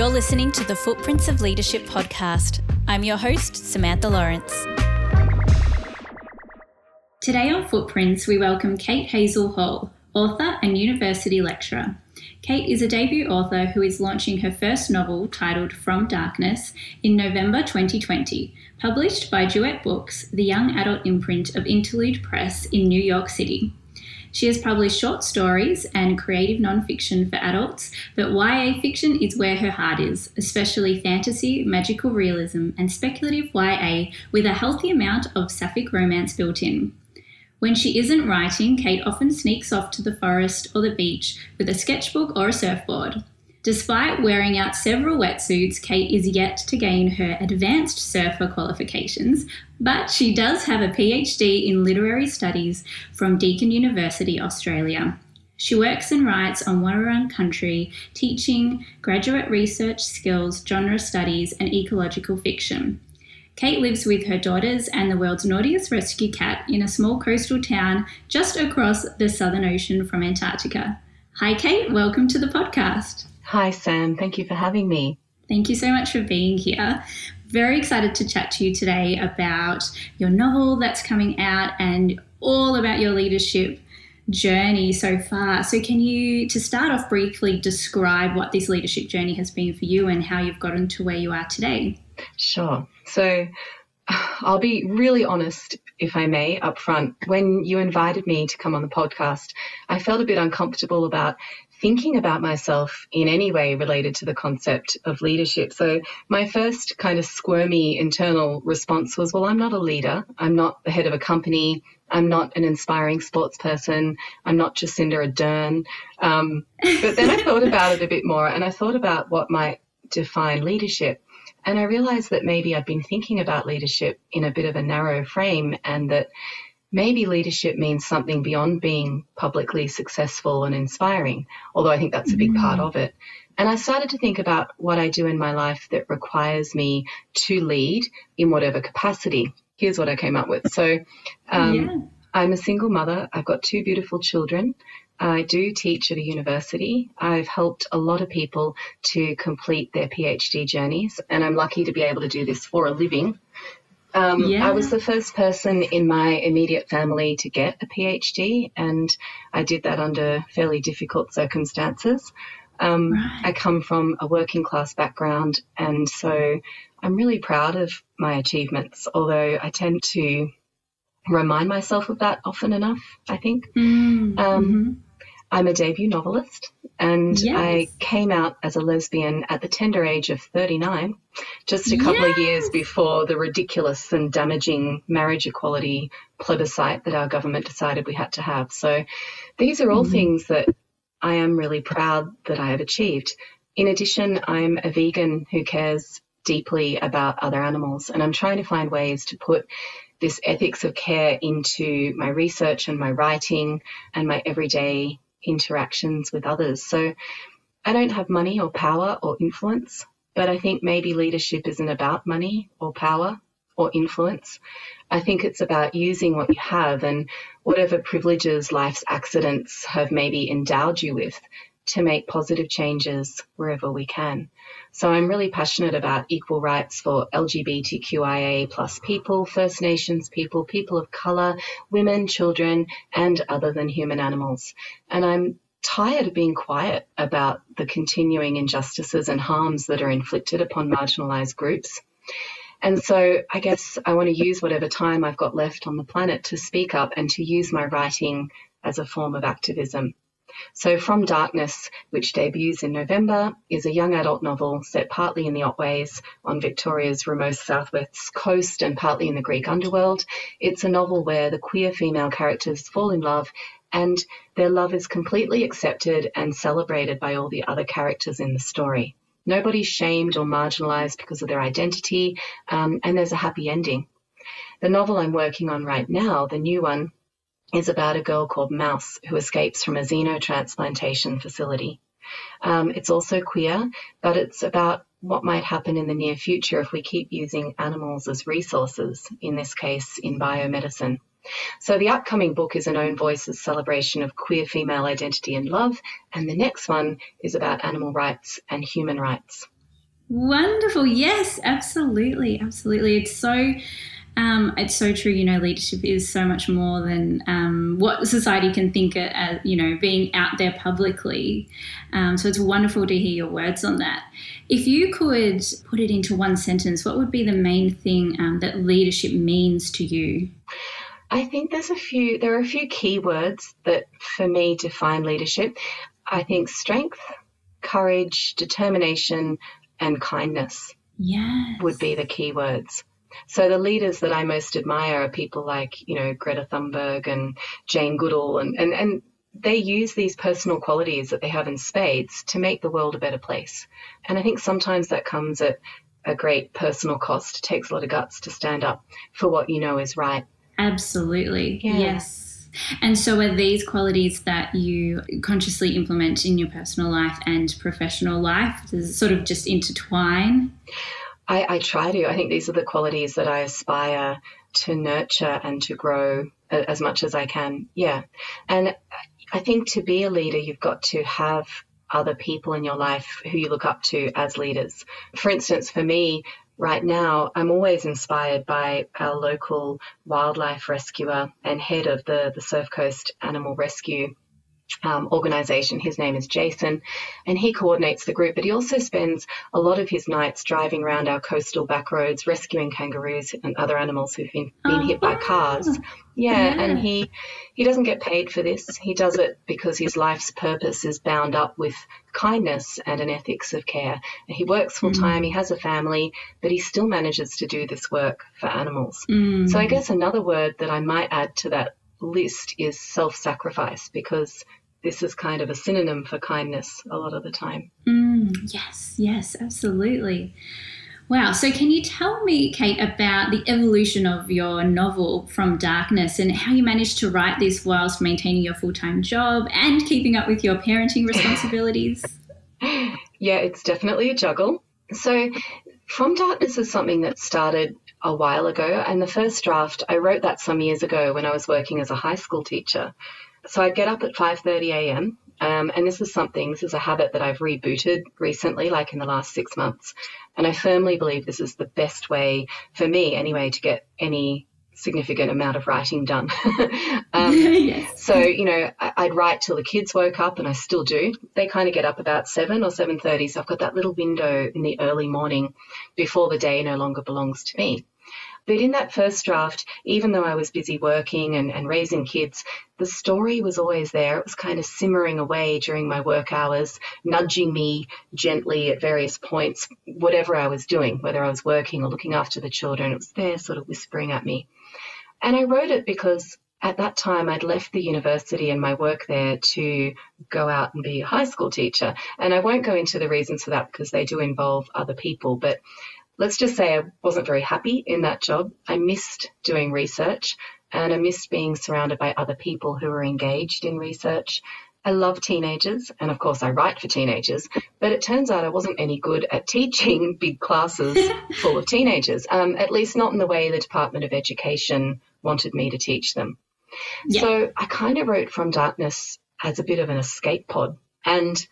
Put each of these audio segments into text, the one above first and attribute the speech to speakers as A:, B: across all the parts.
A: You're listening to the Footprints of Leadership podcast. I'm your host, Samantha Lawrence. Today on Footprints, we welcome Kate Hazel Hall, author and university lecturer. Kate is a debut author who is launching her first novel titled From Darkness in November 2020, published by Duet Books, the young adult imprint of Interlude Press in New York City. She has published short stories and creative nonfiction for adults, but YA fiction is where her heart is, especially fantasy, magical realism, and speculative YA with a healthy amount of sapphic romance built in. When she isn't writing, Kate often sneaks off to the forest or the beach with a sketchbook or a surfboard. Despite wearing out several wetsuits, Kate is yet to gain her advanced surfer qualifications, but she does have a PhD in literary studies from Deakin University, Australia. She works and writes on Wadawurrung Country, teaching graduate research skills, genre studies, and ecological fiction. Kate lives with her daughters and the world's naughtiest rescue cat in a small coastal town just across the Southern Ocean from Antarctica. Hi, Kate. Welcome to the podcast.
B: Hi, Sam. Thank you for having me.
A: Thank you so much for being here. Very excited to chat to you today about your novel that's coming out and all about your leadership journey so far. So, can you, to start off briefly, describe what this leadership journey has been for you and how you've gotten to where you are today?
B: Sure. So, I'll be really honest, if I may, up front. When you invited me to come on the podcast, I felt a bit uncomfortable about thinking about myself in any way related to the concept of leadership. So my first kind of squirmy internal response was, well, I'm not a leader. I'm not the head of a company. I'm not an inspiring sports person. I'm not Jacinda Ardern. Um, but then I thought about it a bit more and I thought about what might define leadership. And I realized that maybe I'd been thinking about leadership in a bit of a narrow frame and that maybe leadership means something beyond being publicly successful and inspiring, although I think that's a big mm. part of it. And I started to think about what I do in my life that requires me to lead in whatever capacity. Here's what I came up with. So, um, yeah. I'm a single mother. I've got two beautiful children. I do teach at a university. I've helped a lot of people to complete their PhD journeys, and I'm lucky to be able to do this for a living. Um, yeah. I was the first person in my immediate family to get a PhD, and I did that under fairly difficult circumstances. Um, right. I come from a working class background, and so I'm really proud of my achievements, although I tend to remind myself of that often enough, I think. Mm, um, mm-hmm. I'm a debut novelist and yes. I came out as a lesbian at the tender age of 39, just a couple yes. of years before the ridiculous and damaging marriage equality plebiscite that our government decided we had to have. So these are all mm things that I am really proud that I have achieved. In addition, I'm a vegan who cares deeply about other animals and I'm trying to find ways to put this ethics of care into my research and my writing and my everyday interactions with others. So I don't have money or power or influence, but I think maybe leadership isn't about money or power or influence. I think it's about using what you have and whatever privileges life's accidents have maybe endowed you with to make positive changes wherever we can. So I'm really passionate about equal rights for LGBTQIA plus people, First Nations people, people of color, women, children, and other than human animals. And I'm tired of being quiet about the continuing injustices and harms that are inflicted upon marginalized groups. And so I guess I want to use whatever time I've got left on the planet to speak up and to use my writing as a form of activism. So From Darkness, which debuts in November, is a young adult novel set partly in the Otways on Victoria's remote southwest coast and partly in the Greek underworld. It's a novel where the queer female characters fall in love and their love is completely accepted and celebrated by all the other characters in the story. Nobody's shamed or marginalized because of their identity, um, and there's a happy ending. The novel I'm working on right now, the new one, is about a girl called Mouse who escapes from a xenotransplantation facility. Um, it's also queer, but it's about what might happen in the near future if we keep using animals as resources, in this case, in biomedicine. So the upcoming book is an Own Voices celebration of queer female identity and love, and the next one is about animal rights and human rights.
A: Wonderful. Yes, absolutely. Absolutely. It's so um, it's so true. You know, leadership is so much more than um, what society can think it as, you know, being out there publicly. Um, so it's wonderful to hear your words on that. If you could put it into one sentence, what would be the main thing um, that leadership means to you?
B: I think there's a few, there are a few key words that for me define leadership. I think strength, courage, determination, and kindness
A: yes.
B: would be the key words. So the leaders that I most admire are people like, you know, Greta Thunberg and Jane Goodall and, and, and they use these personal qualities that they have in spades to make the world a better place. And I think sometimes that comes at a great personal cost. It takes a lot of guts to stand up for what you know is right.
A: Absolutely. Yeah. Yes. And so, are these qualities that you consciously implement in your personal life and professional life? Does it sort of just intertwine?
B: I, I try to. I think these are the qualities that I aspire to nurture and to grow as much as I can. Yeah. And I think to be a leader, you've got to have other people in your life who you look up to as leaders. For instance, for me, right now, I'm always inspired by our local wildlife rescuer and head of the, the Surf Coast Animal Rescue um, organization. His name is Jason, and he coordinates the group, but he also spends a lot of his nights driving around our coastal back roads, rescuing kangaroos and other animals who've been, been oh, hit by cars. Yeah, yeah, and he he doesn't get paid for this. He does it because his life's purpose is bound up with kindness and an ethics of care. He works full time, mm. he has a family, but he still manages to do this work for animals. Mm. So I guess another word that I might add to that list is self sacrifice because this is kind of a synonym for kindness a lot of the time.
A: Mm, yes, yes, absolutely. Wow. So, can you tell me, Kate, about the evolution of your novel From Darkness and how you managed to write this whilst maintaining your full time job and keeping up with your parenting responsibilities?
B: yeah, it's definitely a juggle. So, From Darkness is something that started a while ago, and the first draft I wrote that some years ago when I was working as a high school teacher. So I'd get up at 5:30 a.m. Um, and this is something, this is a habit that I've rebooted recently, like in the last six months. And I firmly believe this is the best way, for me anyway, to get any significant amount of writing done. um, yes. So, you know, I'd write till the kids woke up, and I still do. They kind of get up about 7 or 7.30, so I've got that little window in the early morning before the day no longer belongs to me. But in that first draft, even though I was busy working and, and raising kids, the story was always there. It was kind of simmering away during my work hours, nudging me gently at various points, whatever I was doing, whether I was working or looking after the children. It was there sort of whispering at me. And I wrote it because at that time I'd left the university and my work there to go out and be a high school teacher. And I won't go into the reasons for that because they do involve other people. But let's just say I wasn't very happy in that job. I missed doing research and I missed being surrounded by other people who were engaged in research. I love teenagers, and of course, I write for teenagers, but it turns out I wasn't any good at teaching big classes full of teenagers, um, at least not in the way the Department of Education wanted me to teach them. Yeah. So I kind of wrote From Darkness as a bit of an escape pod. And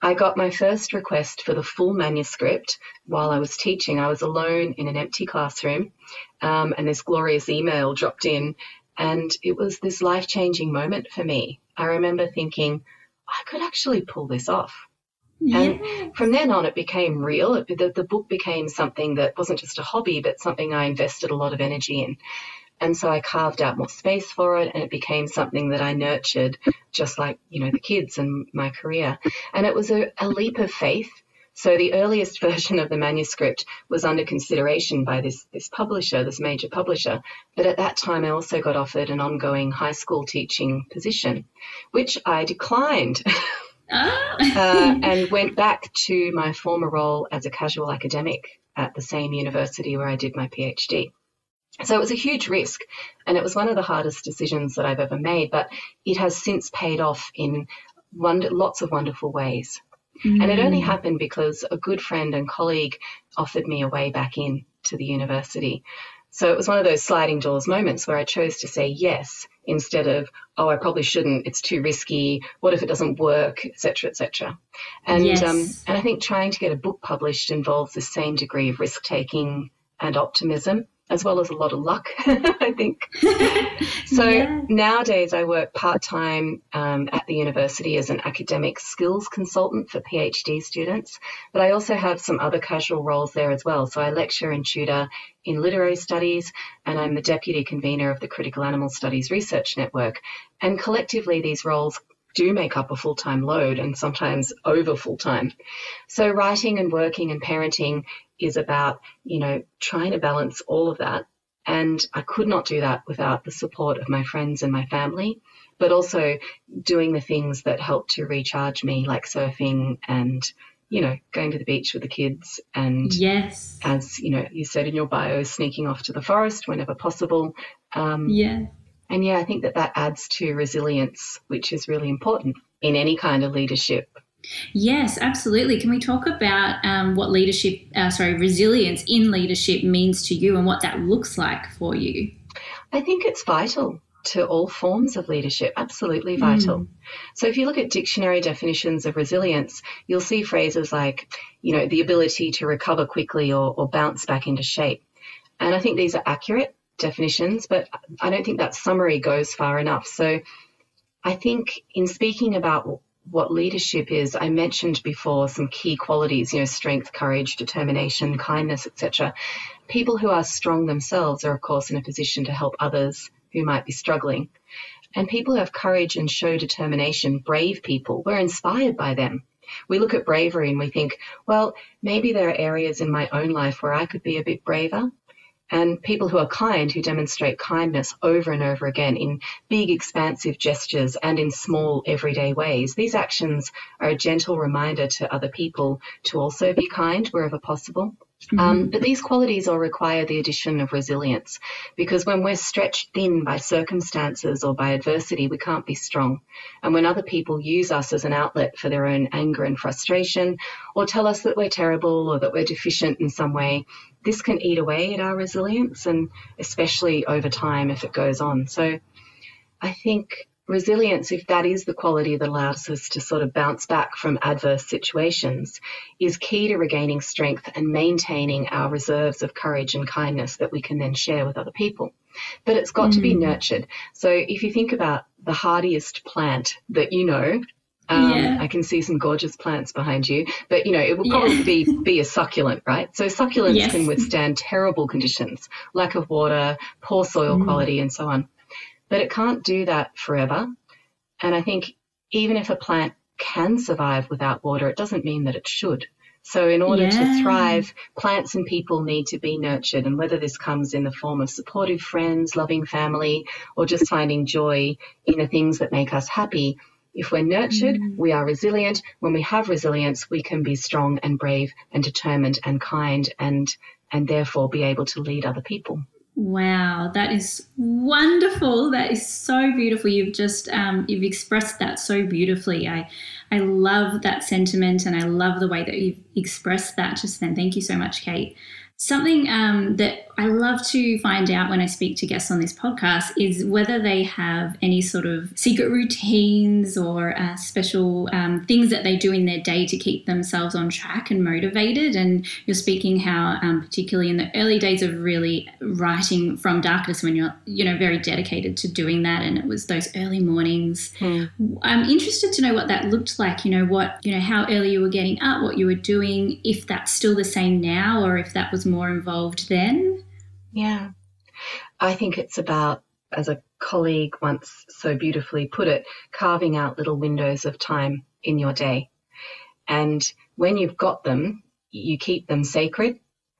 B: I got my first request for the full manuscript while I was teaching. I was alone in an empty classroom, um, and this glorious email dropped in, and it was this life changing moment for me. I remember thinking, I could actually pull this off. Yes. And from then on, it became real. It, the, the book became something that wasn't just a hobby, but something I invested a lot of energy in. And so I carved out more space for it and it became something that I nurtured just like, you know, the kids and my career. And it was a, a leap of faith. So the earliest version of the manuscript was under consideration by this, this publisher, this major publisher. But at that time, I also got offered an ongoing high school teaching position, which I declined. Ah. uh, and went back to my former role as a casual academic at the same university where I did my PhD. So it was a huge risk, and it was one of the hardest decisions that I've ever made, but it has since paid off in wonder, lots of wonderful ways. Mm. And it only mm. happened because a good friend and colleague offered me a way back in to the university. So it was one of those sliding doors moments where I chose to say yes, instead of, oh, I probably shouldn't, it's too risky, what if it doesn't work, etc., etc. And,
A: yes.
B: um, and I think trying to get a book published involves the same degree of risk taking and optimism as well as a lot of luck, I think. so yeah. nowadays, I work part time um, at the university as an academic skills consultant for PhD students, but I also have some other casual roles there as well. So I lecture and tutor in literary studies, and I'm the deputy convener of the Critical Animal Studies Research Network. And collectively, these roles do make up a full time load and sometimes over full time. So, writing and working and parenting is about, you know, trying to balance all of that. And I could not do that without the support of my friends and my family, but also doing the things that help to recharge me, like surfing and, you know, going to the beach with the kids. And
A: yes,
B: as you know, you said in your bio, sneaking off to the forest whenever possible.
A: Um, yeah.
B: And yeah, I think that that adds to resilience, which is really important in any kind of leadership.
A: Yes, absolutely. Can we talk about um, what leadership, uh, sorry, resilience in leadership means to you and what that looks like for you?
B: I think it's vital to all forms of leadership, absolutely vital. Mm. So if you look at dictionary definitions of resilience, you'll see phrases like, you know, the ability to recover quickly or, or bounce back into shape. And I think these are accurate definitions, but I don't think that summary goes far enough. So I think in speaking about what leadership is, I mentioned before some key qualities, you know, strength, courage, determination, kindness, etc. People who are strong themselves are, of course, in a position to help others who might be struggling. And people who have courage and show determination, brave people, we're inspired by them. We look at bravery and we think, well, maybe there are areas in my own life where I could be a bit braver and people who are kind, who demonstrate kindness over and over again in big, expansive gestures and in small, everyday ways. These actions are a gentle reminder to other people to also be kind wherever possible. Mm-hmm. Um, but these qualities all require the addition of resilience because when we're stretched thin by circumstances or by adversity, we can't be strong. And when other people use us as an outlet for their own anger and frustration or tell us that we're terrible or that we're deficient in some way, this can eat away at our resilience and especially over time if it goes on. So I think resilience, if that is the quality that allows us to sort of bounce back from adverse situations, is key to regaining strength and maintaining our reserves of courage and kindness that we can then share with other people. But it's got mm. to be mm. nurtured. So if you think about the hardiest plant that you know, um, yeah. I can see some gorgeous plants behind you, but you know it will probably yeah. be be a succulent, right? So succulents yes. can withstand terrible conditions, lack of water, poor soil mm. quality, and so on but it can't do that forever. And I think even if a plant can survive without water, it doesn't mean that it should. So, in order yeah. to thrive, plants and people need to be nurtured. And whether this comes in the form of supportive friends, loving family, or just finding joy in the things that make us happy, if we're nurtured, mm. we are resilient. When we have resilience, we can be strong and brave and determined and kind and, and therefore be able to lead other people.
A: Wow, that is wonderful. That is so beautiful. You've just um, you've expressed that so beautifully. I I love that sentiment, and I love the way that you've expressed that just then. Thank you so much, Kate. Something um, that I love to find out when I speak to guests on this podcast is whether they have any sort of secret routines or uh, special um, things that they do in their day to keep themselves on track and motivated. And you're speaking how, um, particularly in the early days of really writing from darkness, when you're you know very dedicated to doing that, and it was those early mornings. Hmm. I'm interested to know what that looked like. You know what you know how early you were getting up, what you were doing, if that's still the same now, or if that was more involved then.
B: Yeah. I think it's about, as a colleague once so beautifully put it, carving out little windows of time in your day. And when you've got them, you keep them sacred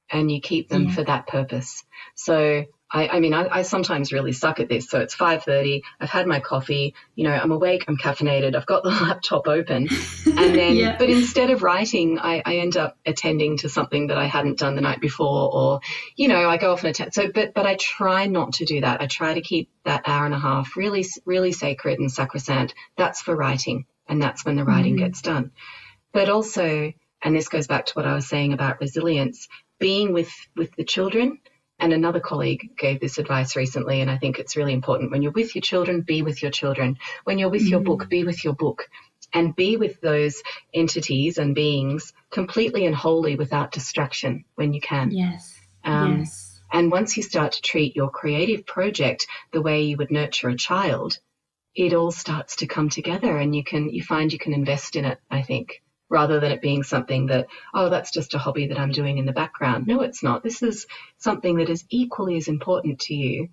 B: and you keep them yeah. for that purpose. So I, I mean, I, I, sometimes really suck at this. So it's 5:30. I've had my coffee. You know, I'm awake. I'm caffeinated. I've got the laptop open, and then, yeah. but instead of writing, I, I, end up attending to something that I hadn't done the night before, or, you know, I go off and attend. So, but but I try not to do that. I try to keep that hour and a half really really sacred and sacrosanct. That's for writing, and that's when the writing mm-hmm. gets done. But also, and this goes back to what I was saying about resilience, being with with the children And another colleague gave this advice recently, and I think it's really important. When you're with your children, be with your children. When you're with mm. your book, be with your book. And be with those entities and beings completely and wholly without distraction when you can.
A: Yes. Um, yes.
B: And once you start to treat your creative project the way you would nurture a child, it all starts to come together and you can you find you can invest in it, I think rather than it being something that, oh, that's just a hobby that I'm doing in the background. No, it's not. This is something that is equally as important to you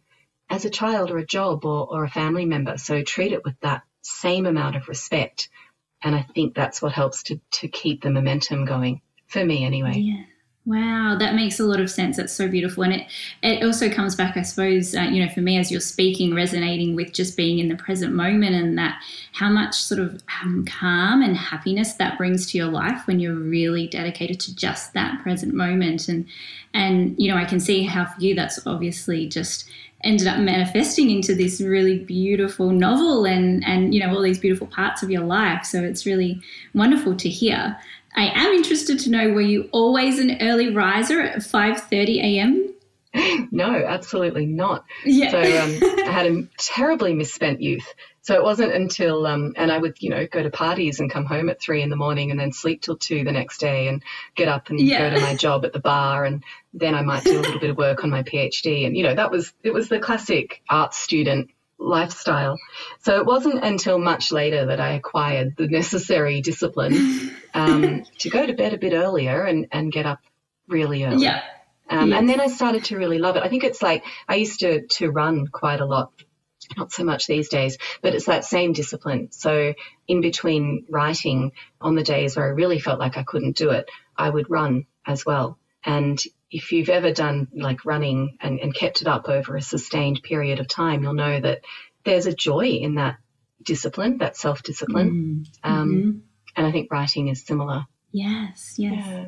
B: as a child or a job or, or a family member. So treat it with that same amount of respect. And I think that's what helps to, to keep the momentum going, for me anyway.
A: Yeah. Wow, that makes a lot of sense. That's so beautiful, and it it also comes back, I suppose, uh, you know, for me as you're speaking, resonating with just being in the present moment, and that how much sort of um, calm and happiness that brings to your life when you're really dedicated to just that present moment, and and you know, I can see how for you that's obviously just ended up manifesting into this really beautiful novel and and you know all these beautiful parts of your life. So it's really wonderful to hear I am interested to know were you always an early riser at 5:30 a.m.?
B: No, absolutely not. Yeah. So um, I had a terribly misspent youth. So it wasn't until, um, and I would, you know, go to parties and come home at three in the morning and then sleep till two the next day and get up and yeah. go to my job at the bar. And then I might do a little bit of work on my PhD. And, you know, that was, it was the classic art student lifestyle. So it wasn't until much later that I acquired the necessary discipline um, to go to bed a bit earlier and, and get up really early.
A: Yeah.
B: Um, yes. And then I started to really love it. I think it's like I used to to run quite a lot. Not so much these days, but it's that same discipline. So, in between writing on the days where I really felt like I couldn't do it, I would run as well. And if you've ever done like running and, and kept it up over a sustained period of time, you'll know that there's a joy in that discipline, that self discipline. Mm-hmm. Um, mm-hmm. and I think writing is similar.
A: Yes, yes. Yeah.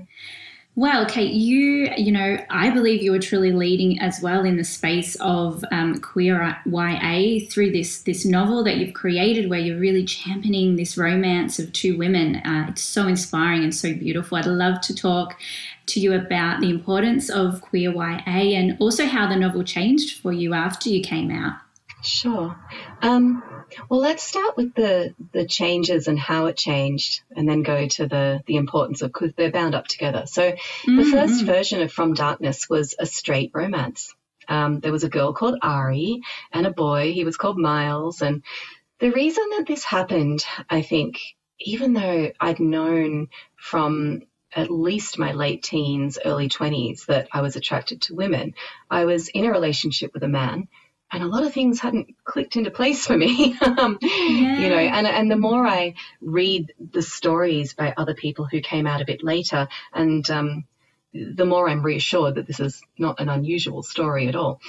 A: Well, Kate, you, you know, I believe you are truly leading as well in the space of um, queer YA through this this novel that you've created, where you're really championing this romance of two women. Uh, it's so inspiring and so beautiful. I'd love to talk to you about the importance of queer YA and also how the novel changed for you after you came out.
B: Sure. Um, well, let's start with the the changes and how it changed, and then go to the the importance of because they're bound up together. So, mm-hmm. the first version of From Darkness was a straight romance. Um, there was a girl called Ari and a boy. He was called Miles, and the reason that this happened, I think, even though I'd known from at least my late teens, early 20s that I was attracted to women, I was in a relationship with a man and a lot of things hadn't clicked into place for me. um, yeah. You know, and and the more I read the stories by other people who came out a bit later, and um, the more I'm reassured that this is not an unusual story at all.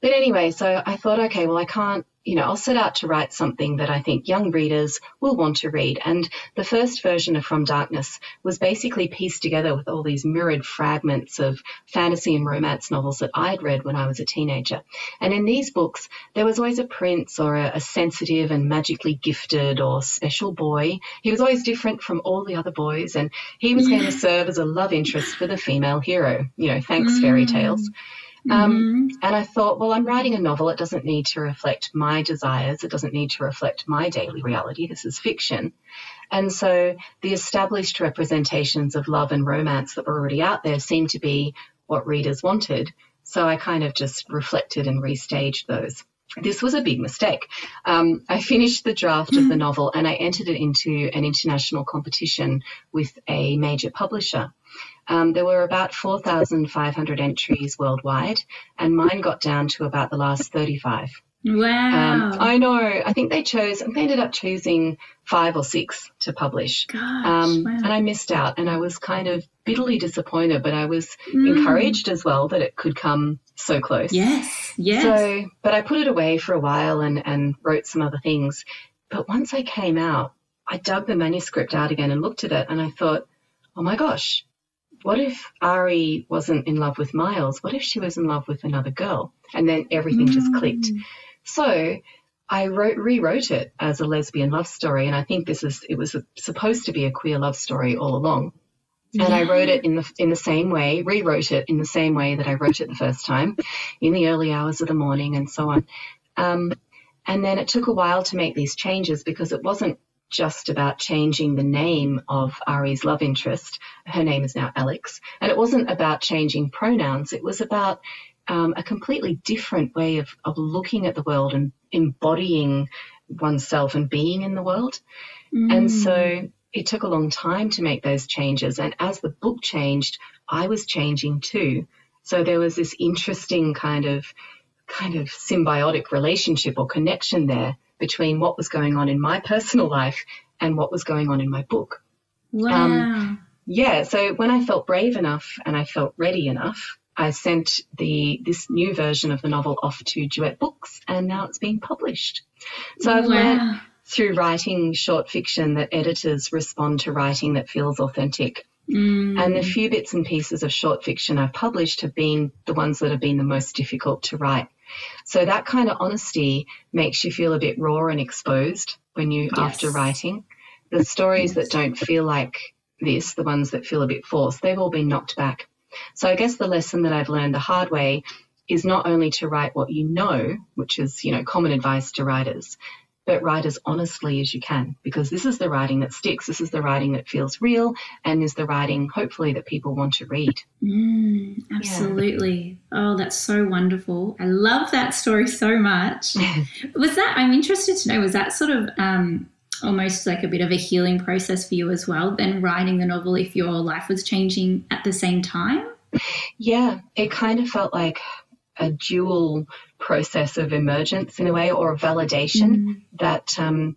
B: But anyway, so I thought, okay, well, I can't you know, I'll set out to write something that I think young readers will want to read. And the first version of From Darkness was basically pieced together with all these mirrored fragments of fantasy and romance novels that I'd read when I was a teenager. And in these books, there was always a prince or a, a sensitive and magically gifted or special boy. He was always different from all the other boys, and he was yeah. going to serve as a love interest for the female hero. You know, thanks mm. fairy tales. Um, mm-hmm. and I thought, well, I'm writing a novel. It doesn't need to reflect my desires. It doesn't need to reflect my daily reality. This is fiction. And so the established representations of love and romance that were already out there seemed to be what readers wanted. So I kind of just reflected and restaged those. This was a big mistake. Um, I finished the draft of the mm-hmm. novel and I entered it into an international competition with a major publisher. Um, there were about 4,500 entries worldwide, and mine got down to about the last 35.
A: Wow.
B: Um, I know. I think they chose, and they ended up choosing five or six to publish.
A: Gosh, um, wow.
B: And I missed out, and I was kind of bitterly disappointed, but I was mm. encouraged as well that it could come so close.
A: Yes, yes.
B: So, but I put it away for a while and, and wrote some other things. But once I came out, I dug the manuscript out again and looked at it, and I thought, oh my gosh, what if Ari wasn't in love with Miles? What if she was in love with another girl? And then everything mm. just clicked. Mm. So I wrote, rewrote it as a lesbian love story, and I think this is it was a, supposed to be a queer love story all along. And I wrote it in the in the same way, rewrote it in the same way that I wrote it the first time, in the early hours of the morning and so on. Um, and then it took a while to make these changes because it wasn't just about changing the name of Ari's love interest. Her name is now Alex. And it wasn't about changing pronouns. It was about um, a completely different way of, of looking at the world and embodying oneself and being in the world. Mm. And so it took a long time to make those changes. And as the book changed, I was changing too. So there was this interesting kind of kind of symbiotic relationship or connection there between what was going on in my personal life and what was going on in my book.
A: Wow. Um,
B: yeah, so when I felt brave enough and I felt ready enough, I sent the this new version of the novel off to Duet Books, and now it's being published. So I've wow. learned through writing short fiction that editors respond to writing that feels authentic. Mm. And the few bits and pieces of short fiction I've published have been the ones that have been the most difficult to write. So that kind of honesty makes you feel a bit raw and exposed when you yes. after writing. The stories yes. that don't feel like this, the ones that feel a bit forced, they've all been knocked back. So I guess the lesson that I've learned the hard way is not only to write what you know, which is, you know, common advice to writers, but write as honestly as you can because this is the writing that sticks. This is the writing that feels real and is the writing, hopefully, that people want to read.
A: Mm, absolutely. Yeah. Oh, that's so wonderful. I love that story so much. was that, I'm interested to know, was that sort of um, almost like a bit of a healing process for you as well, then writing the novel if your life was changing at the same time?
B: Yeah, it kind of felt like a dual process of emergence in a way or validation mm-hmm. that um,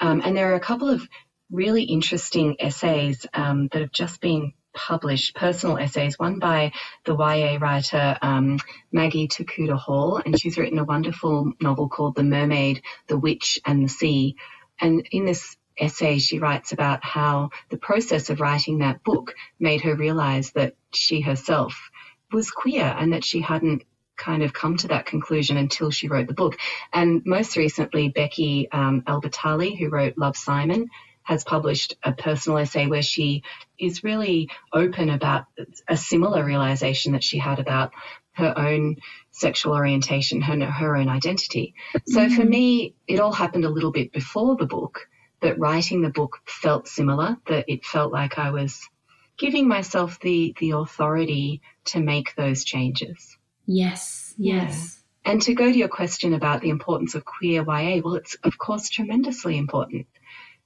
B: um, and there are a couple of really interesting essays um, that have just been published, personal essays, one by the YA writer um, Maggie Tokuda Hall, and she's written a wonderful novel called The Mermaid, the Witch, and the Sea. And in this essay, she writes about how the process of writing that book made her realize that she herself was queer and that she hadn't kind of come to that conclusion until she wrote the book. And most recently, Becky um, Albertalli, who wrote Love Simon, has published a personal essay where she is really open about a similar realization that she had about her own sexual orientation, her, her own identity. So mm-hmm. for me, it all happened a little bit before the book, but writing the book felt similar, that it felt like I was giving myself the, the authority to make those changes.
A: Yes, yes.
B: Yeah. And to go to your question about the importance of queer YA, well, it's of course tremendously important.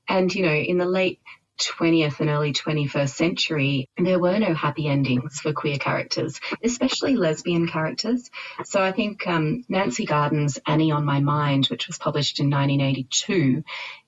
B: And, you know, in the late 20th and early 21st century, there were no happy endings for queer characters, especially lesbian characters. So I think um, Nancy Garden's Annie on My Mind, which was published in 1982,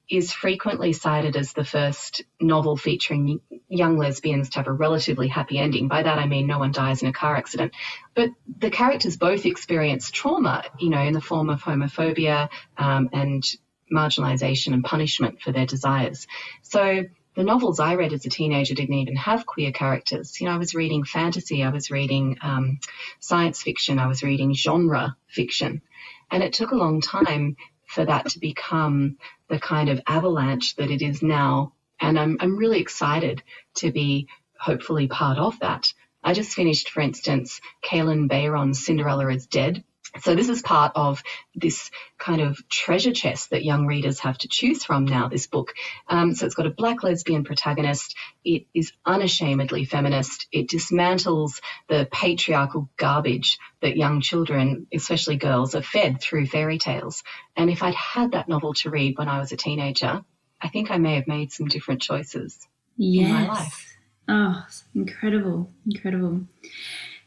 B: is frequently cited as the first novel featuring young lesbians to have a relatively happy ending. By that I mean no one dies in a car accident. But the characters both experience trauma, you know, in the form of homophobia um, and marginalization and punishment for their desires. So the novels I read as a teenager didn't even have queer characters. You know, I was reading fantasy, I was reading um, science fiction, I was reading genre fiction. And it took a long time for that to become the kind of avalanche that it is now. And I'm, I'm really excited to be hopefully part of that. I just finished, for instance, Kalynn Bayron's Cinderella is Dead, so this is part of this kind of treasure chest that young readers have to choose from now, this book. Um, so it's got a black lesbian protagonist. It is unashamedly feminist. It dismantles the patriarchal garbage that young children, especially girls, are fed through fairy tales. And if I'd had that novel to read when I was a teenager, I think I may have made some different choices yes. in my life.
A: Oh, incredible, incredible.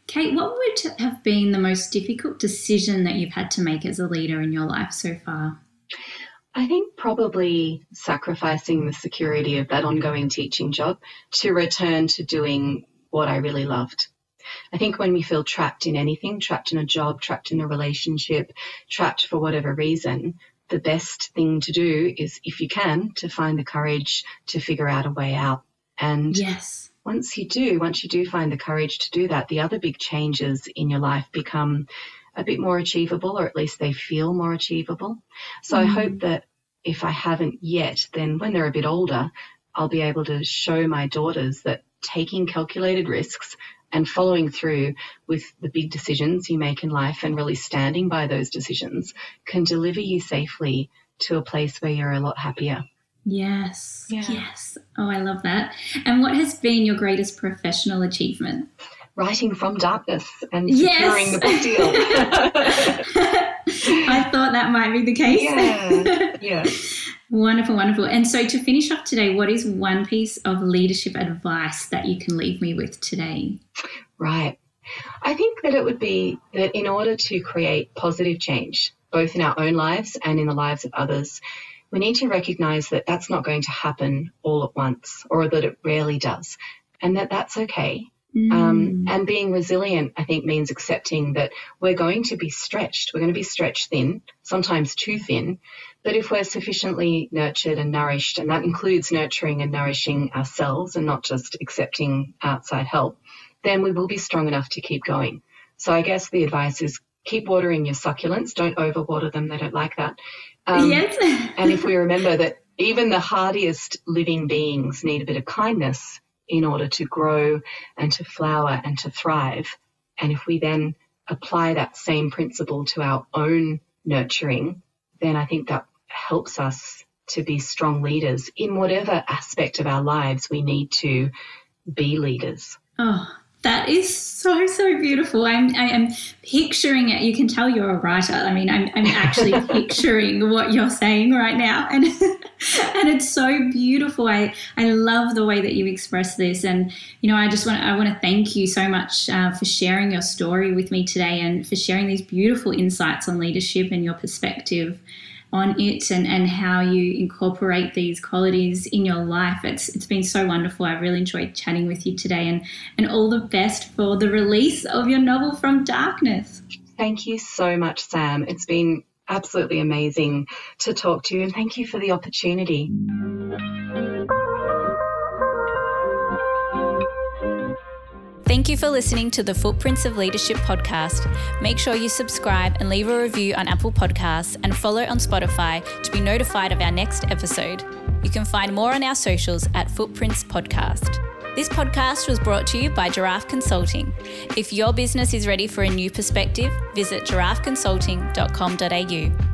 A: Kate, what would have been the most difficult decision that you've had to make as a leader in your life so far?
B: I think probably sacrificing the security of that ongoing teaching job to return to doing what I really loved. I think when we feel trapped in anything, trapped in a job, trapped in a relationship, trapped for whatever reason, the best thing to do is, if you can, to find the courage to figure out a way out. And
A: yes
B: once you do, once you do find the courage to do that, the other big changes in your life become a bit more achievable, or at least they feel more achievable. So mm. I hope that if I haven't yet, then when they're a bit older, I'll be able to show my daughters that taking calculated risks and following through with the big decisions you make in life and really standing by those decisions can deliver you safely to a place where you're a lot happier.
A: Yes. Yeah. Yes. Oh, I love that. And what has been your greatest professional achievement?
B: Writing from darkness and securing yes. the book deal.
A: I thought that might be the case.
B: Yeah. Yeah.
A: wonderful, wonderful. And so to finish off today, what is one piece of leadership advice that you can leave me with today?
B: Right. I think that it would be that in order to create positive change, both in our own lives and in the lives of others, we need to recognize that that's not going to happen all at once or that it rarely does and that that's okay. Mm. Um, and being resilient, I think, means accepting that we're going to be stretched. We're going to be stretched thin, sometimes too thin. But if we're sufficiently nurtured and nourished, and that includes nurturing and nourishing ourselves and not just accepting outside help, then we will be strong enough to keep going. So I guess the advice is keep watering your succulents. Don't overwater them. They don't like that.
A: Um, yes.
B: and if we remember that even the hardiest living beings need a bit of kindness in order to grow and to flower and to thrive. And if we then apply that same principle to our own nurturing, then I think that helps us to be strong leaders in whatever aspect of our lives we need to be leaders.
A: Oh, that is so so beautiful. I'm I am picturing it. You can tell you're a writer. I mean, I'm I'm actually picturing what you're saying right now, and and it's so beautiful. I I love the way that you express this, and you know, I just want I want to thank you so much uh, for sharing your story with me today, and for sharing these beautiful insights on leadership and your perspective on it and, and how you incorporate these qualities in your life. It's it's been so wonderful. I've really enjoyed chatting with you today and, and all the best for the release of your novel From Darkness.
B: Thank you so much, Sam. It's been absolutely amazing to talk to you and thank you for the opportunity.
A: Thank you for listening to the Footprints of Leadership podcast. Make sure you subscribe and leave a review on Apple Podcasts and follow on Spotify to be notified of our next episode. You can find more on our socials at Footprints Podcast. This podcast was brought to you by Giraffe Consulting. If your business is ready for a new perspective, visit giraffeconsulting.com.au.